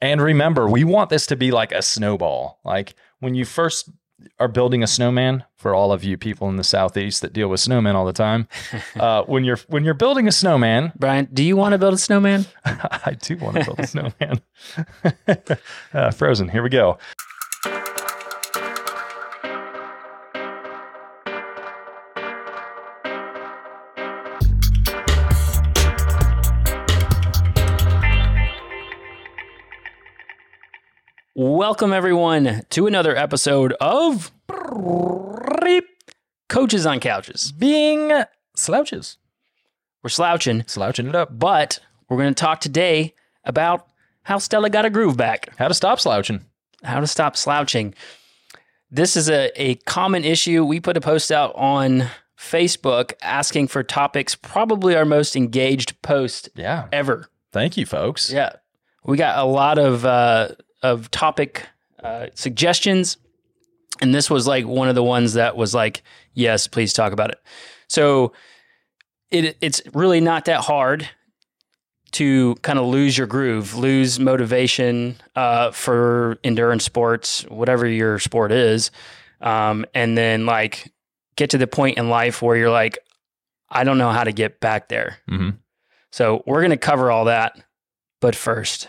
And remember, we want this to be like a snowball. Like when you first are building a snowman for all of you people in the southeast that deal with snowmen all the time. Uh, when you're when you're building a snowman, Brian, do you want to build a snowman? I do want to build a snowman. uh, frozen. Here we go. Welcome, everyone, to another episode of Coaches on Couches. Being slouches, We're slouching, slouching it up. but we're going to talk today about how Stella got a groove back, How to stop slouching? how to stop slouching. This is a, a common issue. We put a post out on Facebook asking for topics, probably our most engaged post Yeah. ever. Thank you, folks. Yeah, we got a lot of uh, of topic uh, suggestions, and this was like one of the ones that was like, yes, please talk about it. So it it's really not that hard to kind of lose your groove, lose motivation uh, for endurance sports, whatever your sport is, um, and then like get to the point in life where you're like, I don't know how to get back there. hmm So we're going to cover all that. But first,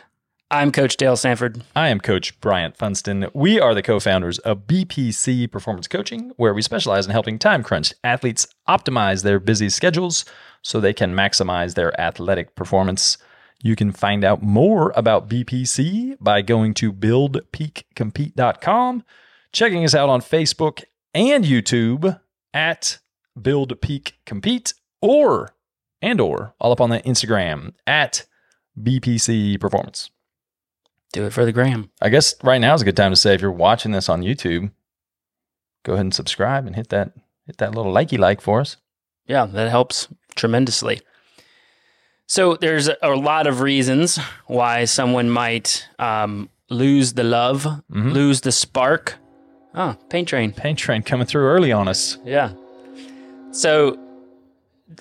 I'm Coach Dale Sanford. I am Coach Bryant Funston. We are the co founders of BPC Performance Coaching, where we specialize in helping time crunched athletes optimize their busy schedules so they can maximize their athletic performance. You can find out more about BPC by going to buildpeakcompete.com, checking us out on Facebook and YouTube at Build Peak Compete, or and or all up on the Instagram at BPC Performance. Do it for the gram. I guess right now is a good time to say if you're watching this on YouTube, go ahead and subscribe and hit that hit that little likey like for us. Yeah, that helps tremendously. So there's a lot of reasons why someone might um, lose the love, Mhm. lose the spark. Oh, paint train. Paint train coming through early on us. Yeah. So,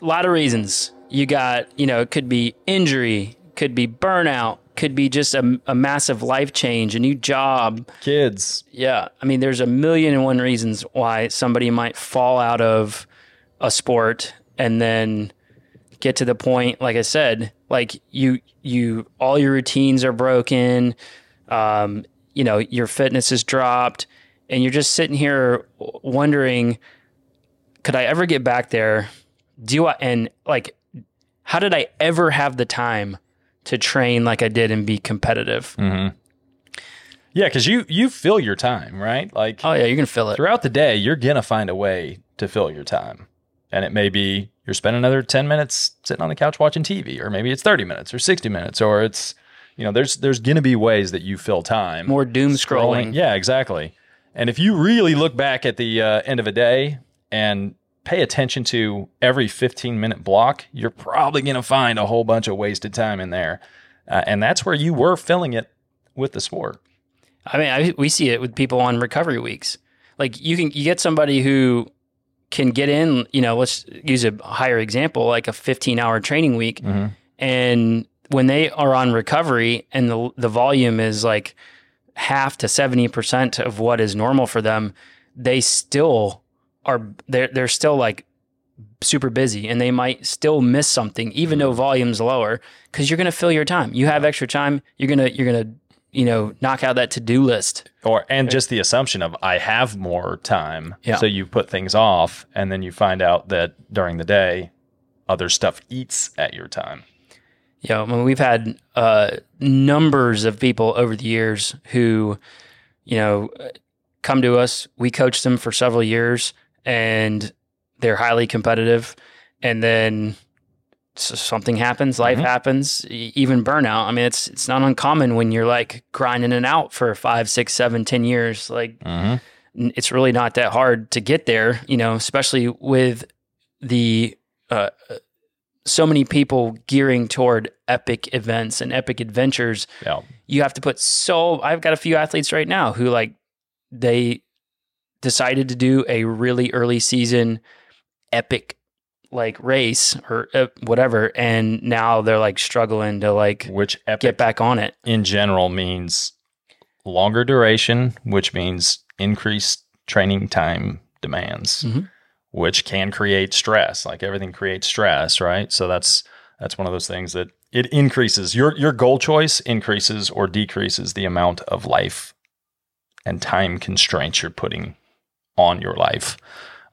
a lot of reasons. You got, you know, it could be injury, could be burnout, could be just a, a massive life change, a new job, Kids, Yeah, I mean, there's a million and one reasons why somebody might fall out of a sport and then get to the point, like I said, like you, you, all your routines are broken. Um, you know, your fitness is dropped, and you're just sitting here wondering, could I ever get back there? Do I and like, how did I ever have the time to train like I did and be competitive? yeah, because you you fill your time right. Like Oh yeah, you're gonna feel it. throughout the day, you're gonna find a way to fill your time, and it may be you're spending another ten minutes sitting on the couch watching TV, or maybe it's thirty minutes or sixty minutes, or it's you know there's there's gonna be ways that you fill time. More doom scrolling. Yeah, exactly. And if you really look back at the uh, end of a day and pay attention to every 15 minute block, you're probably going to find a whole bunch of wasted time in there. Uh, and that's where you were filling it with the sport. I mean, I, we see it with people on recovery weeks. Like you can you get somebody who can get in. You know, let's use a higher example, like a 15 hour training week, Mhm. and when they are on recovery and the the volume is like half to 70 percent of what is normal for them, they still are they're they're still like super busy and they might still miss something even though volume's lower because you're going to fill your time you have extra time you're going to you're going to you know knock out that to-do list Or and just the assumption of I have more time. Yeah. So you put things off and then you find out that during the day other stuff eats at your time. Yeah, I mean, we've had uh, numbers of people over the years who, you know, come to us. We coach them for several years, and they're highly competitive. And then something happens, life Mhm. happens, even burnout. I mean, it's it's not uncommon when you're like grinding it out for five, six, seven, ten years. Like Mhm. it's really not that hard to get there, you know, especially with the uh, so many people gearing toward epic events and epic adventures. Yeah. You have to put so I've got a few athletes right now who like they decided to do a really early season epic like race or uh, whatever, and now they're like struggling to like Which epic get back on it. in general means longer duration, which means increased training time demands, Mhm. which can create stress. Like everything creates stress, right? So that's that's one of those things that it increases your your goal choice increases or decreases the amount of life and time constraints you're putting on your life.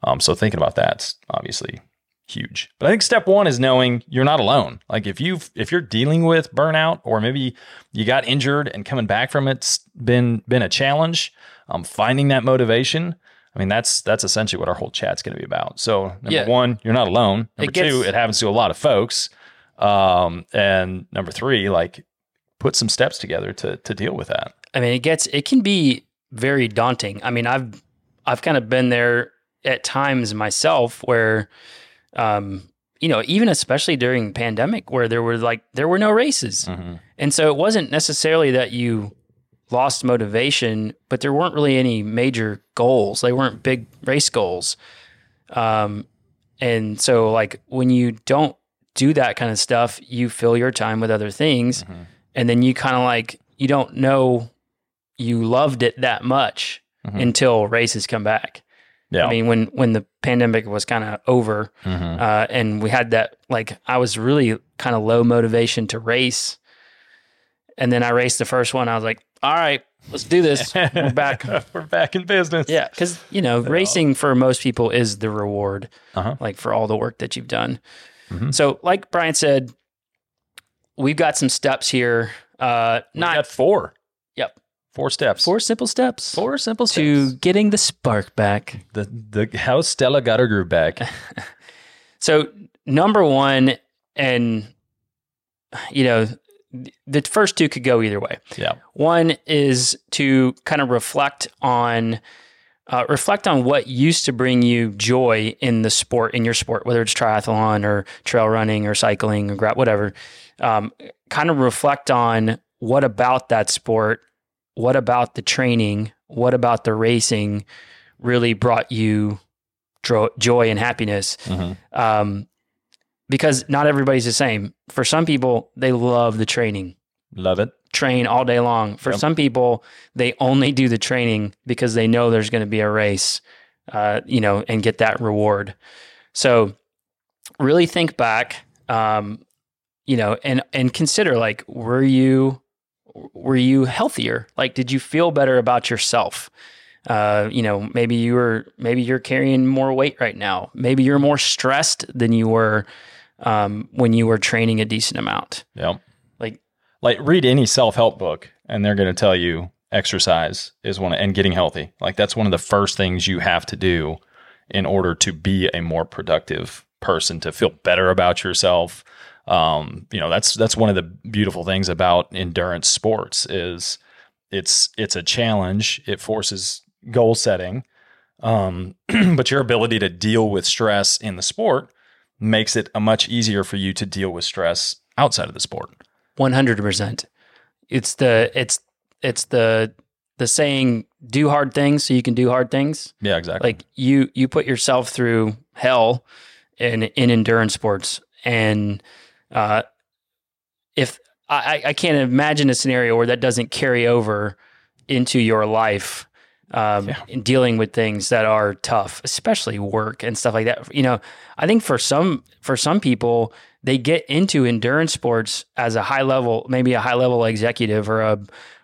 Um, so thinking about that's obviously huge. But I think step one is knowing you're not alone. Like if you've if you're dealing with burnout or maybe you got injured and coming back from it's been been a challenge, um, finding that motivation. I mean that's that's essentially what our whole chat's going to be about. So number Yeah. one, you're not alone. Number It gets- two, it happens to a lot of folks. Um, and number three, like put some steps together to to deal with that. I mean, it gets it can be very daunting. I mean, I've I've kind of been there at times myself where um you know, even especially during pandemic where there were like there were no races. Mhm. And so it wasn't necessarily that you lost motivation, but there weren't really any major goals. They weren't big race goals. Um, and so, like, when you don't do that kind of stuff, you fill your time with other things. Mhm. And then you kind of like, you don't know you loved it that much Mhm. until races come back. Yeah. I mean, when, when the pandemic was kind of over, Mhm. uh, and we had that like I was really kind of low motivation to race, and then I raced the first one. I was like, "All right, let's do this. We're back." We're back in business. Yeah, because you know, racing for most people is the reward, Uh-huh. like for all the work that you've done. Mhm. So, like Brian said, we've got some steps here. Uh, not got four. Four steps. four simple steps Four simple steps. to getting the spark back. the the how Stella got her groove back. So number one, and you know, the first two could go either way. Yeah. One is to kind of reflect on uh, reflect on what used to bring you joy in the sport in your sport, whether it's triathlon or trail running or cycling or whatever. Um, kind of reflect on what about that sport, what about the training, what about the racing really brought you joy and happiness Mhm. um, because not everybody's the same. For some people, they love the training, Love it. train all day long. For Yep. some people, they only do the training because they know there's going to be a race, uh, you know, and get that reward. So, really think back, um, you know, and and consider like, were you were you healthier? Like, did you feel better about yourself? Uh, you know, maybe you were maybe you're carrying more weight right now. Maybe you're more stressed than you were um, when you were training a decent amount. Yep. Like- like read any self help book, and they're going to tell you exercise is one of, and getting healthy. Like that's one of the first things you have to do in order to be a more productive person, to feel better about yourself. Um, you know, that's that's one of the beautiful things about endurance sports is it's it's a challenge. It forces goal setting. Um, but your ability to deal with stress in the sport makes it a much easier for you to deal with stress outside of the sport. One hundred percent. It's the it's it's the the saying do hard things so you can do hard things. Yeah, exactly. Like you you put yourself through hell in in endurance sports, and uh, if I, I can't imagine a scenario where that doesn't carry over into your life. Um, Yeah. in dealing with things that are tough, especially work and stuff like that. You know, I think for some for some people, they get into endurance sports as a high level, maybe a high level executive or a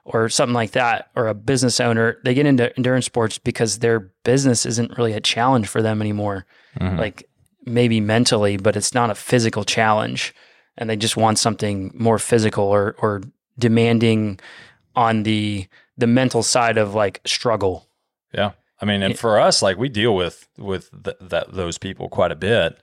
or something like that, or a business owner. They get into endurance sports because their business isn't really a challenge for them anymore. Mhm. Like maybe mentally, but it's not a physical challenge, and they just want something more physical or or demanding on the the mental side of like struggle. Yeah. I mean, and for us, like we deal with with th- that those people quite a bit,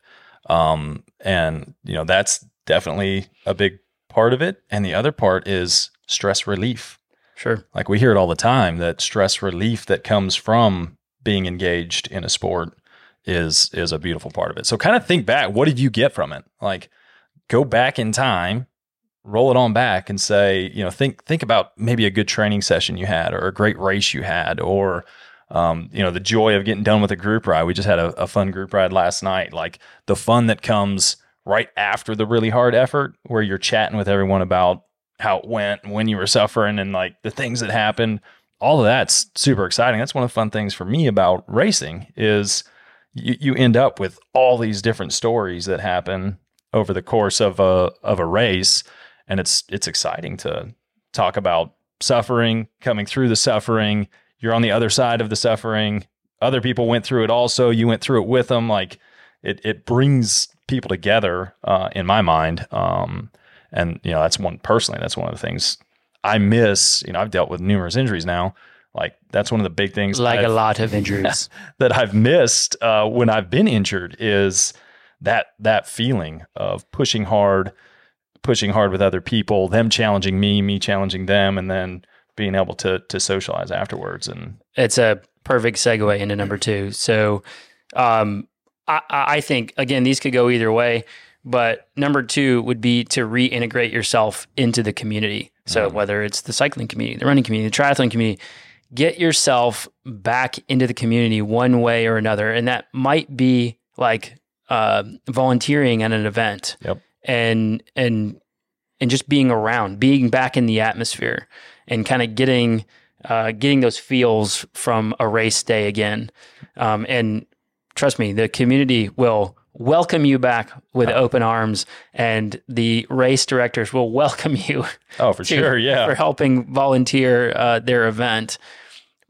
um, and you know that's definitely a big part of it. And the other part is stress relief. Sure. Like we hear it all the time that stress relief that comes from being engaged in a sport is is a beautiful part of it. So kind of think back, what did you get from it? Like go back in time, roll it on back and say, you know, think think about maybe a good training session you had or a great race you had or um, you know, the joy of getting done with a group ride. We just had a, a fun group ride last night. Like the fun that comes right after the really hard effort, where you're chatting with everyone about how it went, when you were suffering, and like the things that happened. All of that's super exciting. That's one of the fun things for me about racing is you, you end up with all these different stories that happen over the course of a of a race, and it's it's exciting to talk about suffering, coming through the suffering. You're on the other side of the suffering. Other people went through it also. You went through it with them. Like it it brings people together uh, in my mind. Um, and you know that's one personally. That's one of the things I miss. You know, I've dealt with numerous injuries now. Like that's one of the big things. Like I've- a lot of injuries. that I've missed uh, when I've been injured is that that feeling of pushing hard, pushing hard with other people, them challenging me, me challenging them, and then being able to to socialize afterwards. And it's a perfect segue into number two. So, um, I, I think again these could go either way, but number two would be to reintegrate yourself into the community. So whether it's the cycling community, the running community, the triathlon community, get yourself back into the community one way or another, and that might be like uh, volunteering at an event, Yep. and and and just being around, being back in the atmosphere, and kind of getting uh, getting those feels from a race day again. Um, and trust me, the community will welcome you back with open arms, and the race directors will welcome you oh, for to- sure, yeah, for helping volunteer uh, their event.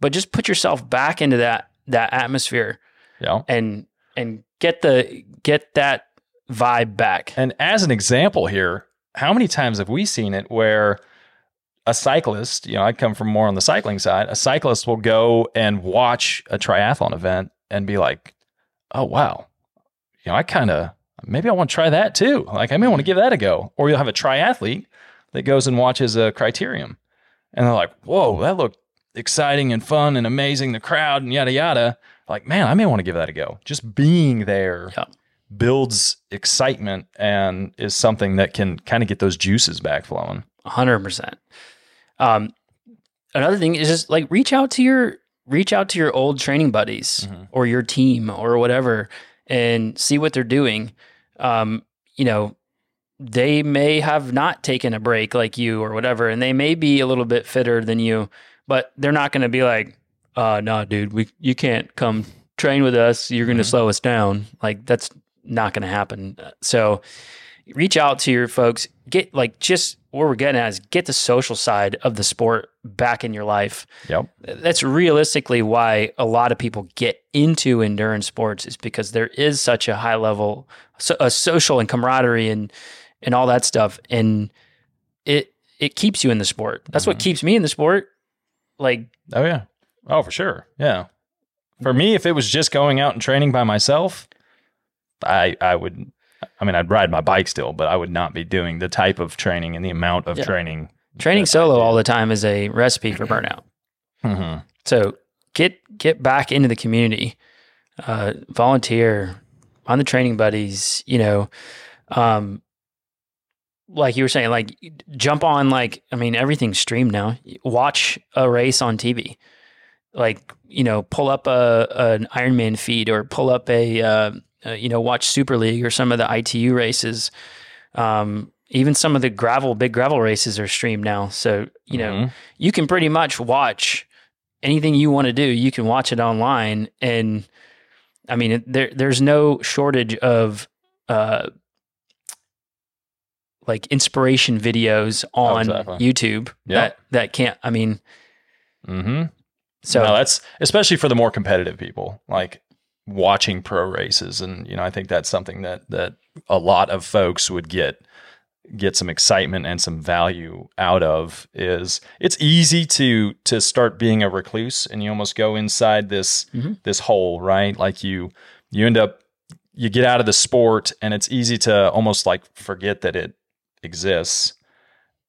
But just put yourself back into that that atmosphere yeah. and and get the get that vibe back. And as an example here, how many times have we seen it where a cyclist, you know, I come from more on the cycling side, a cyclist will go and watch a triathlon event and be like, oh, wow, you know, I kind of, maybe I want to try that too. Like, I may want to mm-hmm. give that a go. Or you'll have a triathlete that goes and watches a criterium and they're like, whoa, that looked exciting and fun and amazing, the crowd and yada, yada. Like, man, I may want to give that a go. Just being there Yeah. builds excitement and is something that can kind of get those juices back flowing. hundred percent. Um, another thing is just like reach out to your reach out to your old training buddies Mhm. or your team or whatever, and see what they're doing. Um, you know, they may have not taken a break like you or whatever, and they may be a little bit fitter than you, but they're not going to be like, "Uh, no, dude, we you can't come train with us. You're going to Mhm. slow us down." Like that's not going to happen. So reach out to your folks. Get like just where we're getting at is get the social side of the sport back in your life. Yep. That's realistically why a lot of people get into endurance sports is because there is such a high level, so, a social and camaraderie and and all that stuff, and it it keeps you in the sport. That's what Mhm. keeps me in the sport. Like Oh yeah. Oh, for sure. Yeah. For me, if it was just going out and training by myself, I I would. I mean, I'd ride my bike still, but I would not be doing the type of training and the amount of Yeah. training. training solo all the time is a recipe for burnout. Mhm. So get get back into the community, uh, volunteer on the training buddies. You know, um, like you were saying, like jump on. Like I mean, everything's streamed now. Watch a race on TV. Like you know, pull up a an Ironman feed or pull up a uh, uh, you know watch Super League or some of the ITU races. Um, even some of the gravel, big gravel races are streamed now. So you know, Mhm. you can pretty much watch anything you want to do. You can watch it online, and I mean, there there's no shortage of uh, like inspiration videos on exactly. YouTube Yeah. that that can't. I mean, Mhm. So no, that's especially for the more competitive people, like watching pro races, and you know, I think that's something that that a lot of folks would get get some excitement and some value out of. Is it's easy to to start being a recluse, and you almost go inside this Mhm. this hole, right? Like you you end up you get out of the sport, and it's easy to almost like forget that it exists.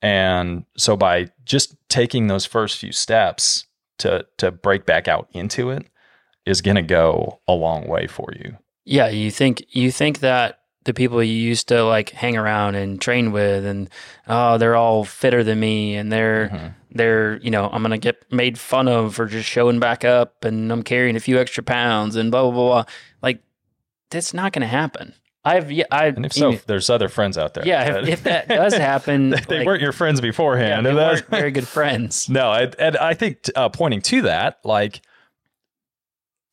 And so by just taking those first few steps to to break back out into it is going to go a long way for you. yeah, you think you think that the people you used to like hang around and train with and oh they're all fitter than me and they're Mm-hmm. they're you know i'm gonna get made fun of for just showing back up and i'm carrying a few extra pounds and blah blah blah, blah. like that's not gonna happen i've yeah i And if so, there's other friends out there. yeah if, if that does happen they like, weren't your friends yeah, beforehand. they weren't very good friends No, and, and I think uh, pointing to that, like,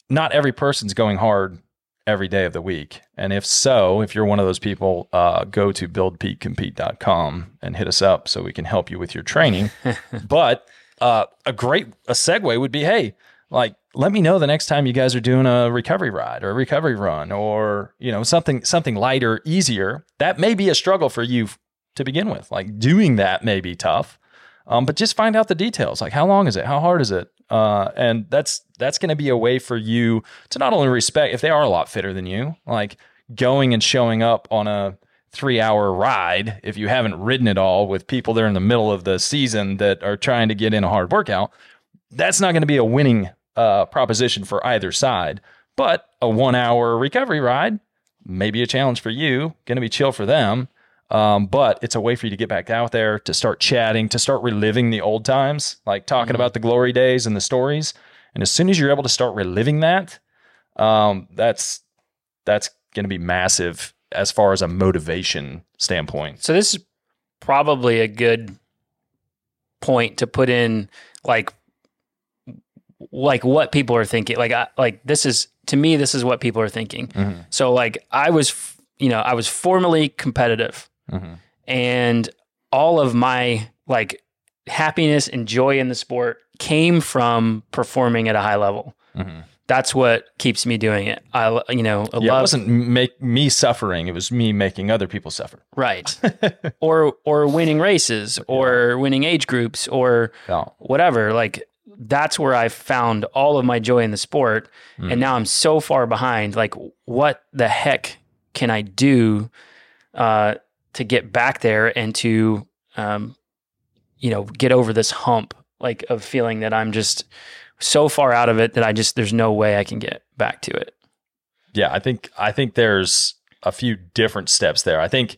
not every person's going hard every day of the week. And if so, if you're one of those people, uh, go to buildpeakcompete.com and hit us up so we can help you with your training. but uh, a great a segue would be, hey, like, let me know the next time you guys are doing a recovery ride or a recovery run or you know something something lighter, easier. That may be a struggle for you to begin with. Like doing that may be tough. Um, but just find out the details. Like how long is it? How hard is it? Uh, and that's that's going to be a way for you to not only respect if they are a lot fitter than you, like going and showing up on a three hour ride if you haven't ridden it all with people there in the middle of the season that are trying to get in a hard workout. That's not going to be a winning uh, proposition for either side. But a one hour recovery ride, maybe a challenge for you, going to be chill for them. Um, but it's a way for you to get back out there, to start chatting, to start reliving the old times, like talking about the glory days and the stories. And as soon as you're able to start reliving that, um, that's that's going to be massive as far as a motivation standpoint. So this is probably a good point to put in like like what people are thinking. Like I like this is to me this is what people are thinking. Mm-hmm. So like I was you know, I was formerly competitive Mhm. and all of my like happiness and joy in the sport came from performing at a high level. Mhm. That's what keeps me doing it. I you know, Yeah, it love wasn't make me suffering; it was me making other people suffer. right. or or winning races or winning age groups or Yeah. whatever. Like that's where I found all of my joy in the sport. Mm. And now I'm so far behind. Like, what the heck can I do uh, to get back there and to, um, you know, get over this hump, like of feeling that I'm just so far out of it that I just, there's no way I can get back to it. Yeah, I think I think there's a few different steps there. I think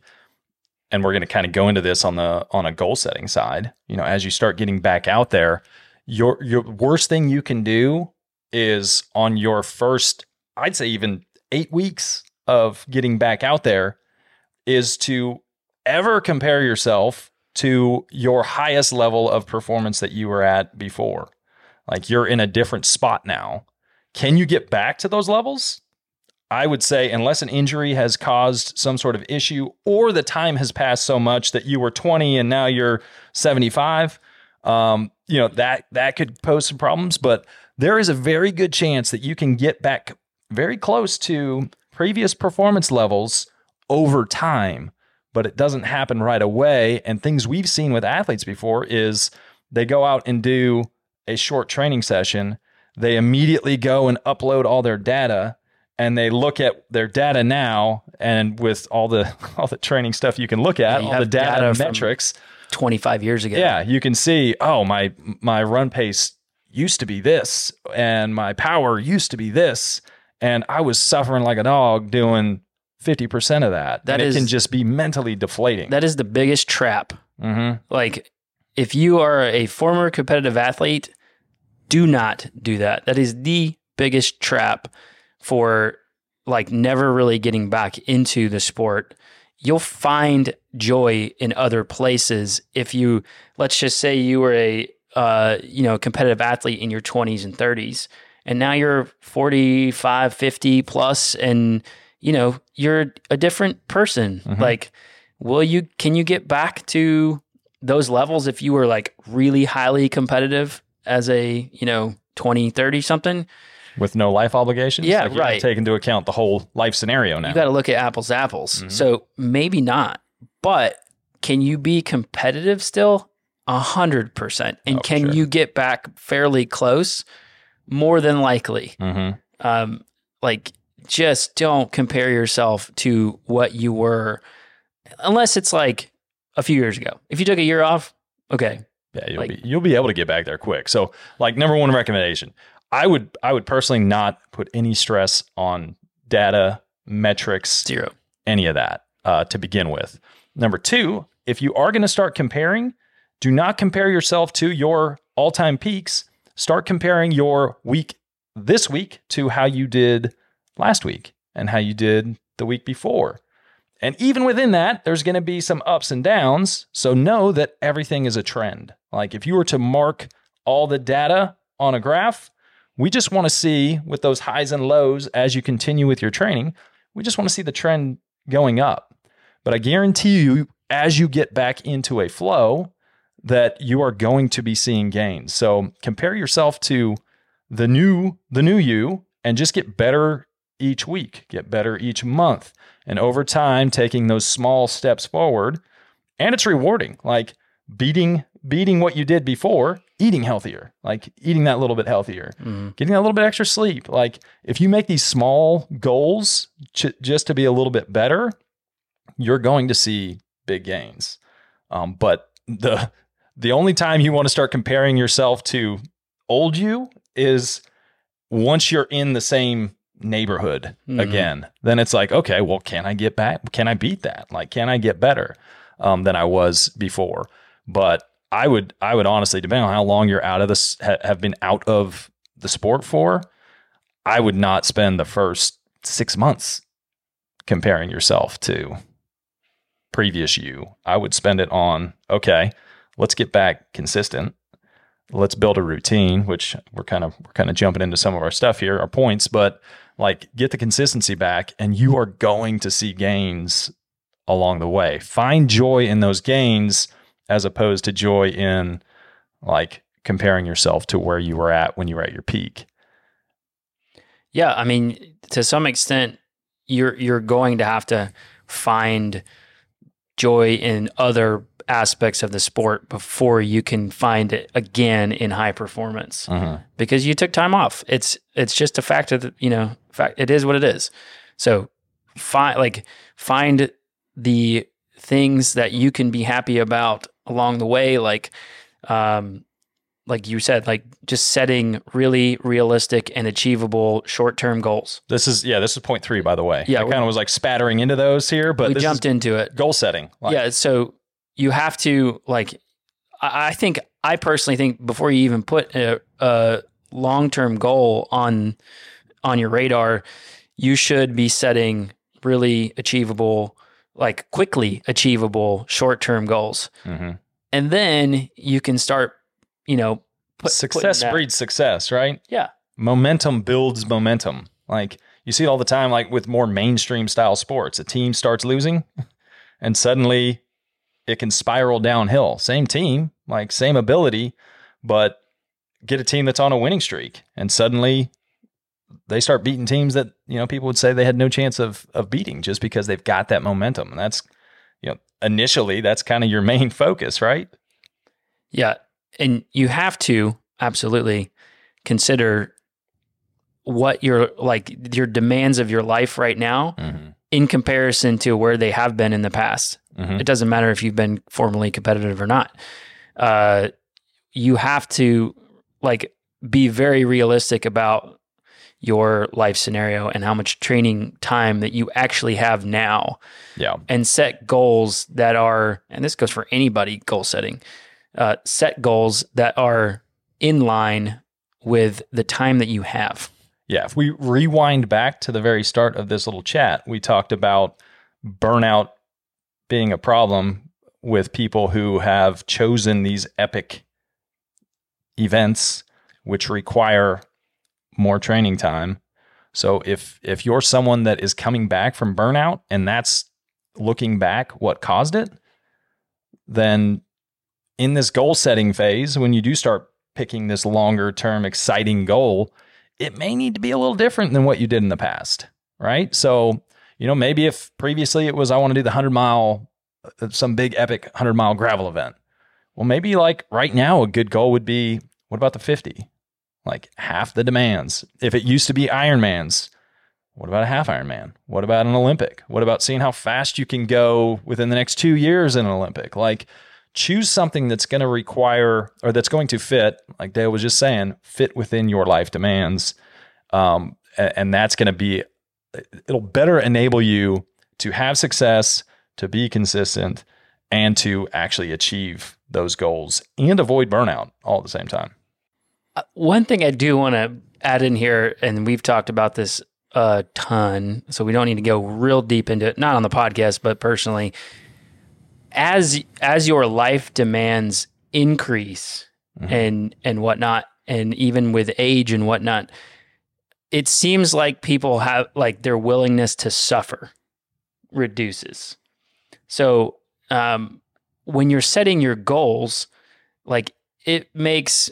and we're going to kind of go into this on the on a goal setting side. You know, as you start getting back out there, your your worst thing you can do is on your first I'd say even 8 weeks of getting back out there is to ever compare yourself to your highest level of performance that you were at before. Like you're in a different spot now. Can you get back to those levels? I would say, unless an injury has caused some sort of issue or the time has passed so much that you were 20 and now you're 75, um, you know, that, that could pose some problems. But there is a very good chance that you can get back very close to previous performance levels over time, but it doesn't happen right away. And things we've seen with athletes before is they go out and do a short training session, they immediately go and upload all their data and they look at their data now and with all the all the training stuff you can look at all the data, data from- metrics 25 years ago. yeah you can see oh my my run pace used to be this and my power used to be this and i was suffering like a dog doing 50% of that That is- it can just be mentally deflating That is the biggest trap hmm Like, if you are a former competitive athlete, do not do that. That is the biggest trap for like never really getting back into the sport. You'll find joy in other places if you, let's just say you were a, uh, you know, competitive athlete in your 20s and 30s, and now you're 45, 50 plus, and, you know, you're a different person. Mhm. Like, will you, can you get back to those levels if you were like really highly competitive as a, you know, 20, 30 something? With no life obligations Yeah, Like, you right. take into account the whole life scenario now You got to look at apples to apples. Mhm. So maybe not, but can you be competitive still? A hundred percent. And Oh, can sure. you get back fairly close? More than likely. hmm Um, like just don't compare yourself to what you were unless it's like a few years ago. If you took a year off, okay. Yeah, you'll Like- be you'll be able to get back there quick. So, like number one recommendation, I would I would personally not put any stress on data, metrics, Zero. any of that uh, to begin with. Number two, if you are going to start comparing, do not compare yourself to your all time peaks. Start comparing your week this week to how you did last week and how you did the week before. And even within that, there's going to be some ups and downs. So know that everything is a trend. Like if you were to mark all the data on a graph, we just want to see with those highs and lows as you continue with your training, we just want to see the trend going up. But I guarantee you, as you get back into a flow, that you are going to be seeing gains. So compare yourself to the new the new you and just get better each week, get better each month. And over time taking those small steps forward and it's rewarding. Like beating beating what you did before, eating healthier, like eating that little bit healthier, mm. getting a little bit extra sleep. Like if you make these small goals ch- just to be a little bit better, you're going to see big gains. Um, but the the only time you want to start comparing yourself to old you is once you're in the same neighborhood mm-hmm. again, then it's like, okay, well, can I get back? Can I beat that? Like, can I get better um, than I was before? But I would, I would honestly, depending on how long you're out of this, ha- have been out of the sport for, I would not spend the first six months comparing yourself to previous you. I would spend it on, okay, let's get back consistent let's build a routine, which we're kind of we're kind of jumping into some of our stuff here, our points, but like get the consistency back and you are going to see gains along the way. Find joy in those gains as opposed to joy in like comparing yourself to where you were at when you were at your peak. Yeah, I mean, to some extent you're you're going to have to find joy in other aspects of the sport before you can find it again in high performance uh-huh. because you took time off. It's it's just a fact of the, you know fact it is what it is. So find like find the things that you can be happy about along the way, like um, like you said, like just setting really realistic and achievable short term goals. This is yeah, this is point three, by the way. Yeah, I kind of was like spattering into those here, but we jumped into it. Goal setting. Like. Yeah, so you have to like I think I personally think before you even put a, a long term goal on on your radar, you should be setting really achievable, like quickly achievable short term goals, mm-hmm. and then you can start, you know, put, success breeds success, right? Yeah, momentum builds momentum. Like you see all the time, like with more mainstream style sports, a team starts losing, and suddenly it can spiral downhill. Same team, like same ability, but get a team that's on a winning streak and suddenly they start beating teams that, you know, people would say they had no chance of of beating just because they've got that momentum. And that's, you know, initially that's kind of your main focus, right? Yeah. And you have to absolutely consider what your like your demands of your life right now mm-hmm. in comparison to where they have been in the past. Mm-hmm. It doesn't matter if you've been formally competitive or not. Uh, you have to like be very realistic about your life scenario and how much training time that you actually have now. Yeah. And set goals that are, and this goes for anybody goal setting, uh, set goals that are in line with the time that you have. Yeah. If we rewind back to the very start of this little chat, we talked about burnout being a problem with people who have chosen these epic events which require more training time. So if if you're someone that is coming back from burnout and that's looking back what caused it, then in this goal setting phase when you do start picking this longer term exciting goal, it may need to be a little different than what you did in the past, right? So you know, maybe if previously it was I want to do the 100 mile, uh, some big epic 100 mile gravel event. Well, maybe like right now, a good goal would be what about the 50? Like half the demands. If it used to be Ironmans, what about a half Ironman? What about an Olympic? What about seeing how fast you can go within the next two years in an Olympic? Like, choose something that's going to require or that's going to fit, like Dale was just saying, fit within your life demands. Um, and, and that's going to be it'll better enable you to have success, to be consistent, and to actually achieve those goals and avoid burnout all at the same time. Uh, one thing I do want to add in here, and we've talked about this a ton, so we don't need to go real deep into it, not on the podcast, but personally. As as your life demands increase Mhm. and and whatnot, and even with age and whatnot, it seems like people have like their willingness to suffer reduces. So um, when you're setting your goals, like it makes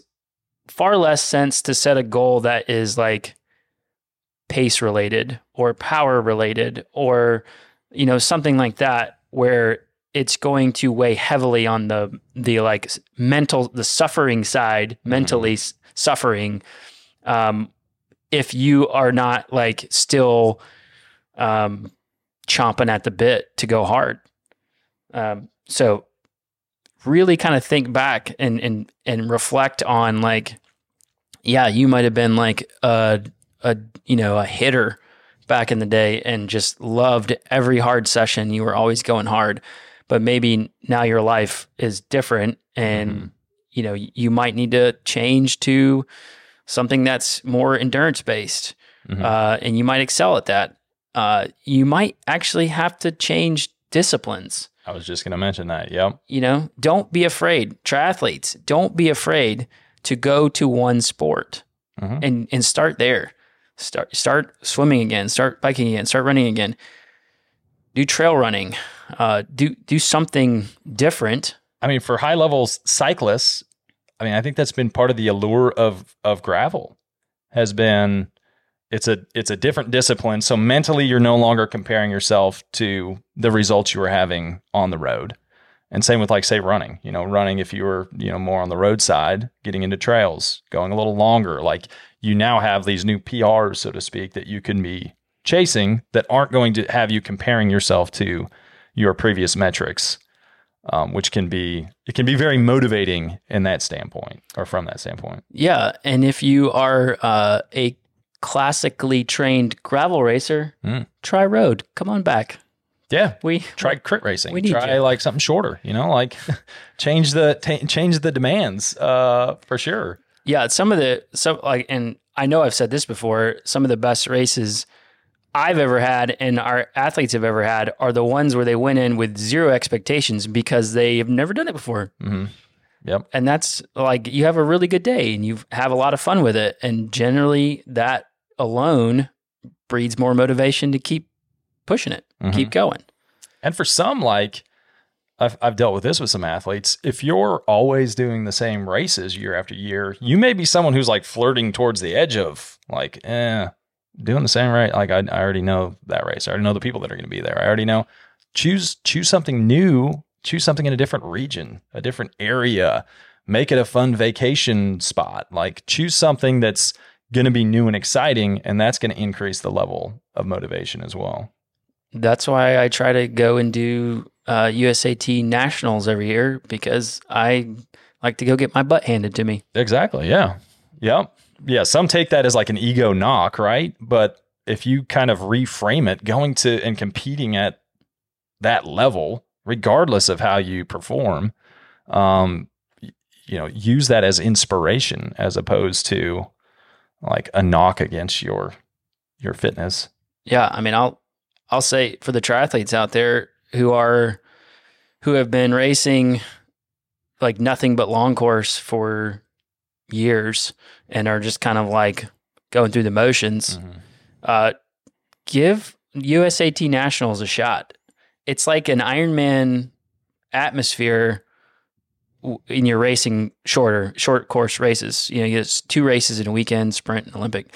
far less sense to set a goal that is like pace related or power related or you know something like that where it's going to weigh heavily on the the like mental the suffering side mentally s- suffering. Um if you are not like still um chomping at the bit to go hard. Um so really kind of think back and and and reflect on like yeah you might have been like a a you know a hitter back in the day and just loved every hard session you were always going hard but maybe now your life is different and Mhm. you know you might need to change to something that's more endurance based Mhm. uh, and you might excel at that uh, you might actually have to change disciplines I was just going to mention that. Yep. you know don't be afraid triathletes don't be afraid to go to one sport Mhm. and and start there start start swimming again start biking again start running again do trail running uh, do do something different I mean, for high levels cyclists, I mean, I think that's been part of the allure of of gravel has been it's a it's a different discipline. So mentally, you're no longer comparing yourself to the results you were having on the road. And same with like say running. You know, running if you were you know more on the roadside, getting into trails, going a little longer. Like you now have these new PRs, so to speak, that you can be chasing that aren't going to have you comparing yourself to your previous metrics um, which can be it can be very motivating in that standpoint or from that standpoint. yeah and if you are uh, a classically trained gravel racer Mm. try road come on back Yeah, we try crit racing. we need try you. like something shorter. You know, like change the ta change the demands uh, for sure. Yeah, some of the some like, and I know I've said this before. Some of the best races I've ever had, and our athletes have ever had, are the ones where they went in with zero expectations because they have never done it before, hmm Yep. and that's like you have a really good day and you have a lot of fun with it, and generally that alone breeds more motivation to keep pushing it, Mhm. keep going. And for some, like I've, I've dealt with this with some athletes. If you're always doing the same races year after year, you may be someone who's like flirting towards the edge of like, eh, doing the same race. Like I, I already know that race. I already know the people that are going to be there. I already know. Choose choose something new. Choose something in a different region, a different area. Make it a fun vacation spot. Like choose something that's going to be new and exciting, and that's going to increase the level of motivation as well. That's why I try to go and do uh, USAT nationals every year because I like to go get my butt handed to me. Exactly. Yeah. Yep. Yeah. Some take that as like an ego knock, right? But if you kind of reframe it, going to and competing at that level, regardless of how you perform, um, you know, use that as inspiration as opposed to like a knock against your your fitness. Yeah, I mean, I'll I'll say for the triathletes out there who are who have been racing like nothing but long course for years and are just kind of like going through the motions. Uh, give USAT Nationals a shot. It's like an Ironman atmosphere in your racing shorter short course races. You know, you get two races in a weekend, sprint and Olympic.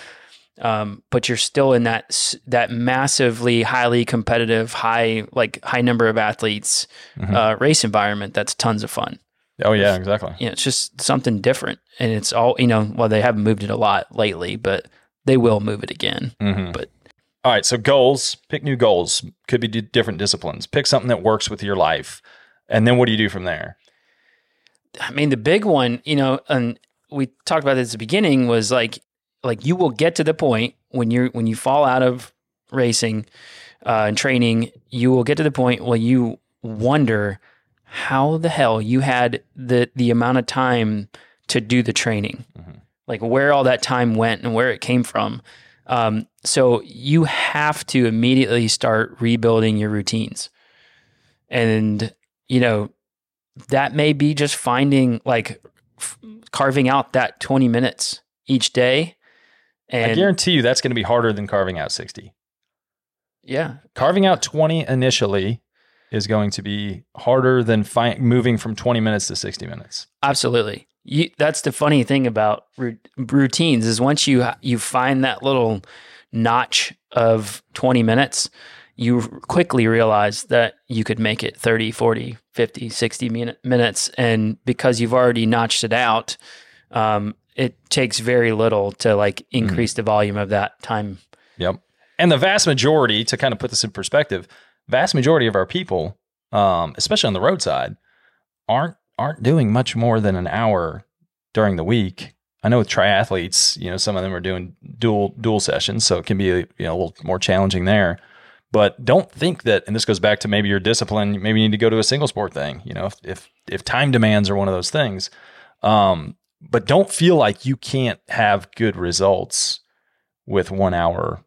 Um, but you're still in that that massively highly competitive, high like high number of athletes Mhm. uh, race environment. That's tons of fun. Oh yeah, exactly. You know, it's just something different, and it's all you know. Well, they haven't moved it a lot lately, but they will move it again. Mhm. But- all right, so goals. Pick new goals. Could be d- different disciplines. Pick something that works with your life, and then what do you do from there? I mean, the big one, you know, and we talked about this at the beginning was like, like you will get to the point when you're when you fall out of racing, uh, in training, you will get to the point where you wonder how the hell you had the the amount of time to do the training, like where all that time went and where it came from. Um, so you have to immediately start rebuilding your routines, and you know that may be just finding like f- carving out that twenty minutes each day. And I guarantee you that's going to be harder than carving out 60. yeah, Carving out 20 initially is going to be harder than fi- moving from 20 minutes to 60 minutes. Absolutely. You, that's the funny thing about ru- routines is once you you find that little notch of 20 minutes, you quickly realize that you could make it 30, 40, 50, 60 min- minutes and because you've already notched it out, um, it takes very little to like increase the volume of that time. Yep. And the vast majority, to kind of put this in perspective, vast majority of our people, um, especially on the roadside, aren't aren't doing much more than an hour during the week. I know with triathletes, you know, some of them are doing dual dual sessions, so it can be you know a little more challenging there. But don't think that, and this goes back to maybe your discipline. Maybe you need to go to a single sport thing. You know, if if, if time demands are one of those things, um, but don't feel like you can't have good results with one hour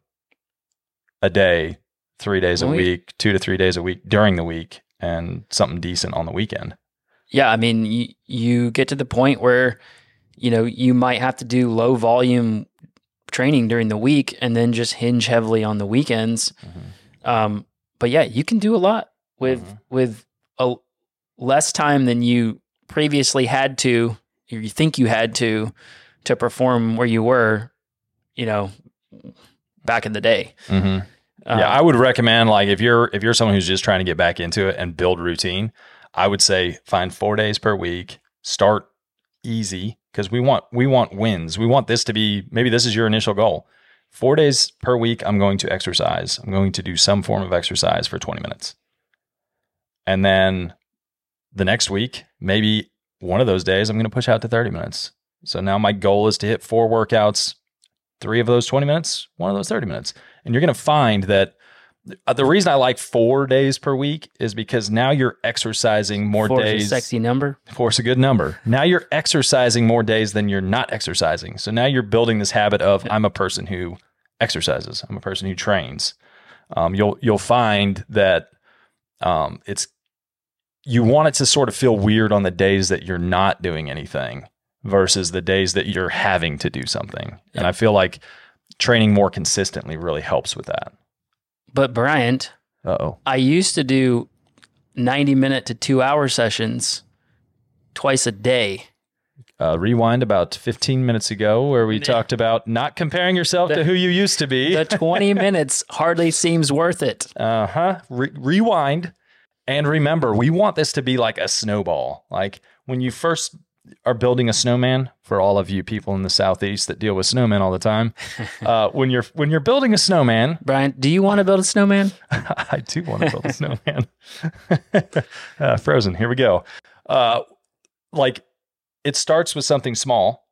a day, three days a week, two to three days a week during the week, and something decent on the weekend. Yeah, I mean, you, you get to the point where, you know, you might have to do low volume training during the week and then just hinge heavily on the weekends. Um, but yeah, you can do a lot with Mhm. with a less time than you previously had to, or you think you had to, to perform where you were, you know, back in the day. Mm-hmm. Um, yeah, I would recommend like if you're if you're someone who's just trying to get back into it and build routine, I would say find four days per week. Start easy because we want we want wins. We want this to be maybe this is your initial goal. Four days per week, I'm going to exercise. I'm going to do some form of exercise for 20 minutes. And then the next week, maybe one of those days, I'm going to push out to 30 minutes. So now my goal is to hit four workouts, three of those 20 minutes, one of those 30 minutes. And you're going to find that the reason I like four days per week is because now you're exercising more days Four's a sexy number. Four's a good number. Now you're exercising more days than you're not exercising. So now you're building this habit of I'm a person who exercises. I'm a person who trains. Um, you'll you'll find that um, it's you want it to sort of feel weird on the days that you're not doing anything versus the days that you're having to do something. And I feel like training more consistently really helps with that. But Bryant, oh. I used to do 90 minute to two hour sessions twice a day. Uh, rewind about 15 minutes ago where we talked about not comparing yourself to who you used to be. The 20 minutes hardly seems worth it. Uh huh. Re- rewind and remember, we want this to be like a snowball. Like when you first are building a snowman for all of you people in the southeast that deal with snowmen all the time. Uh, when you're when you're building a snowman, Brian, do you want to build a snowman? I do want to build a snowman. uh, frozen. Here we go. Uh, like it starts with something small,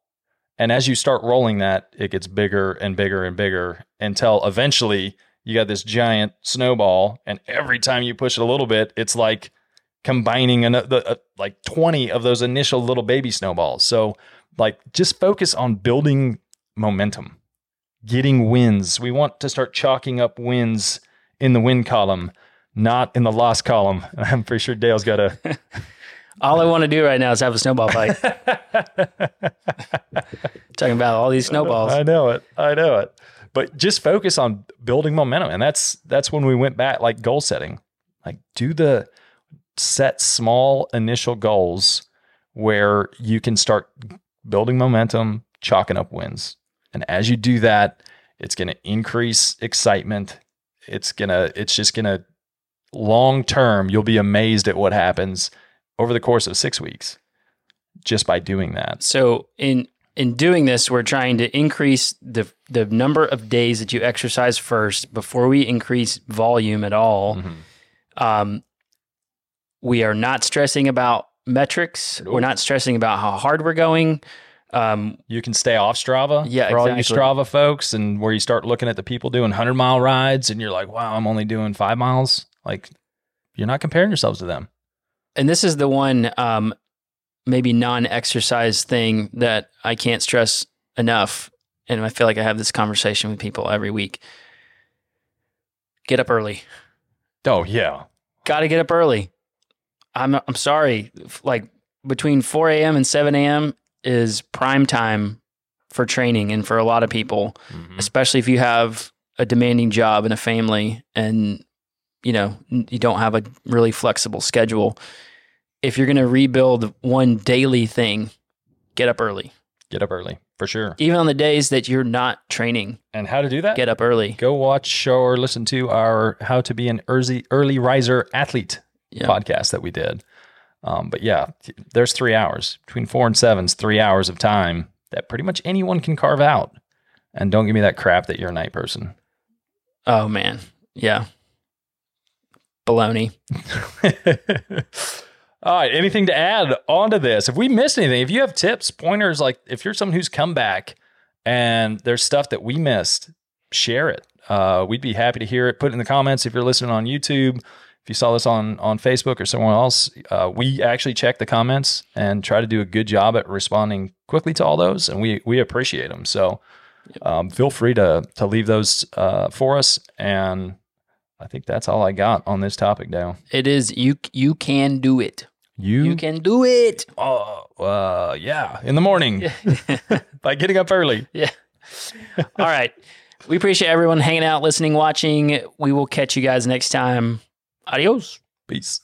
and as you start rolling that, it gets bigger and bigger and bigger until eventually you got this giant snowball. And every time you push it a little bit, it's like combining an, the, uh, like twenty of those initial little baby snowballs. So like just focus on building momentum, getting wins. We want to start chalking up wins in the win column, not in the loss column. I'm pretty sure Dale's got a. All I want to do right now is have a snowball fight. Talking about all these snowballs. I know it. I know it. But just focus on building momentum, and that's that's when we went back like goal setting. Like do the set small initial goals where you can start building momentum, chalking up wins. And as you do that, it's going to increase excitement. It's going to it's just going to long term you'll be amazed at what happens over the course of 6 weeks just by doing that. So in in doing this, we're trying to increase the the number of days that you exercise first before we increase volume at all. Mm-hmm. Um, we are not stressing about metrics. Nope. We're not stressing about how hard we're going. Um, You can stay off Strava. Yeah, for all you exactly. Strava folks, and where you start looking at the people doing hundred mile rides, and you're like, wow, I'm only doing five miles. Like, you're not comparing yourselves to them. and this is the one um, maybe non-exercise thing that I can't stress enough, and I feel like I have this conversation with people every week. Get up early. Oh yeah, Got to get up early. I'm I'm sorry. Like between 4 a.m. and 7 a.m. is prime time for training, and for a lot of people, Mhm. especially if you have a demanding job and a family, and you know you don't have a really flexible schedule. If you're going to rebuild one daily thing, get up early. get up early for sure. Even on the days that you're not training, And how to do that? get up early. Go watch or listen to our "How to Be an Early Early Riser Athlete" Yeah. podcast that we did. Um, but yeah, there's three hours between four and seven's three hours of time that pretty much anyone can carve out. And don't give me that crap that you're a night person. Oh man, yeah. Baloney. All right. Anything to add onto this? If we missed anything, if you have tips, pointers, like if you're someone who's come back and there's stuff that we missed, share it. Uh, we'd be happy to hear it. Put it in the comments if you're listening on YouTube. If you saw this on on Facebook or somewhere else, uh, we actually check the comments and try to do a good job at responding quickly to all those, and we we appreciate them. So um, feel free to to leave those uh, for us. And I think that's all I got on this topic now. It is you. You can do it. You, You can do it. Oh, uh, yeah, in the morning by getting up early. Yeah. All right. We appreciate everyone hanging out, listening, watching. We will catch you guys next time. Adeus. Peace.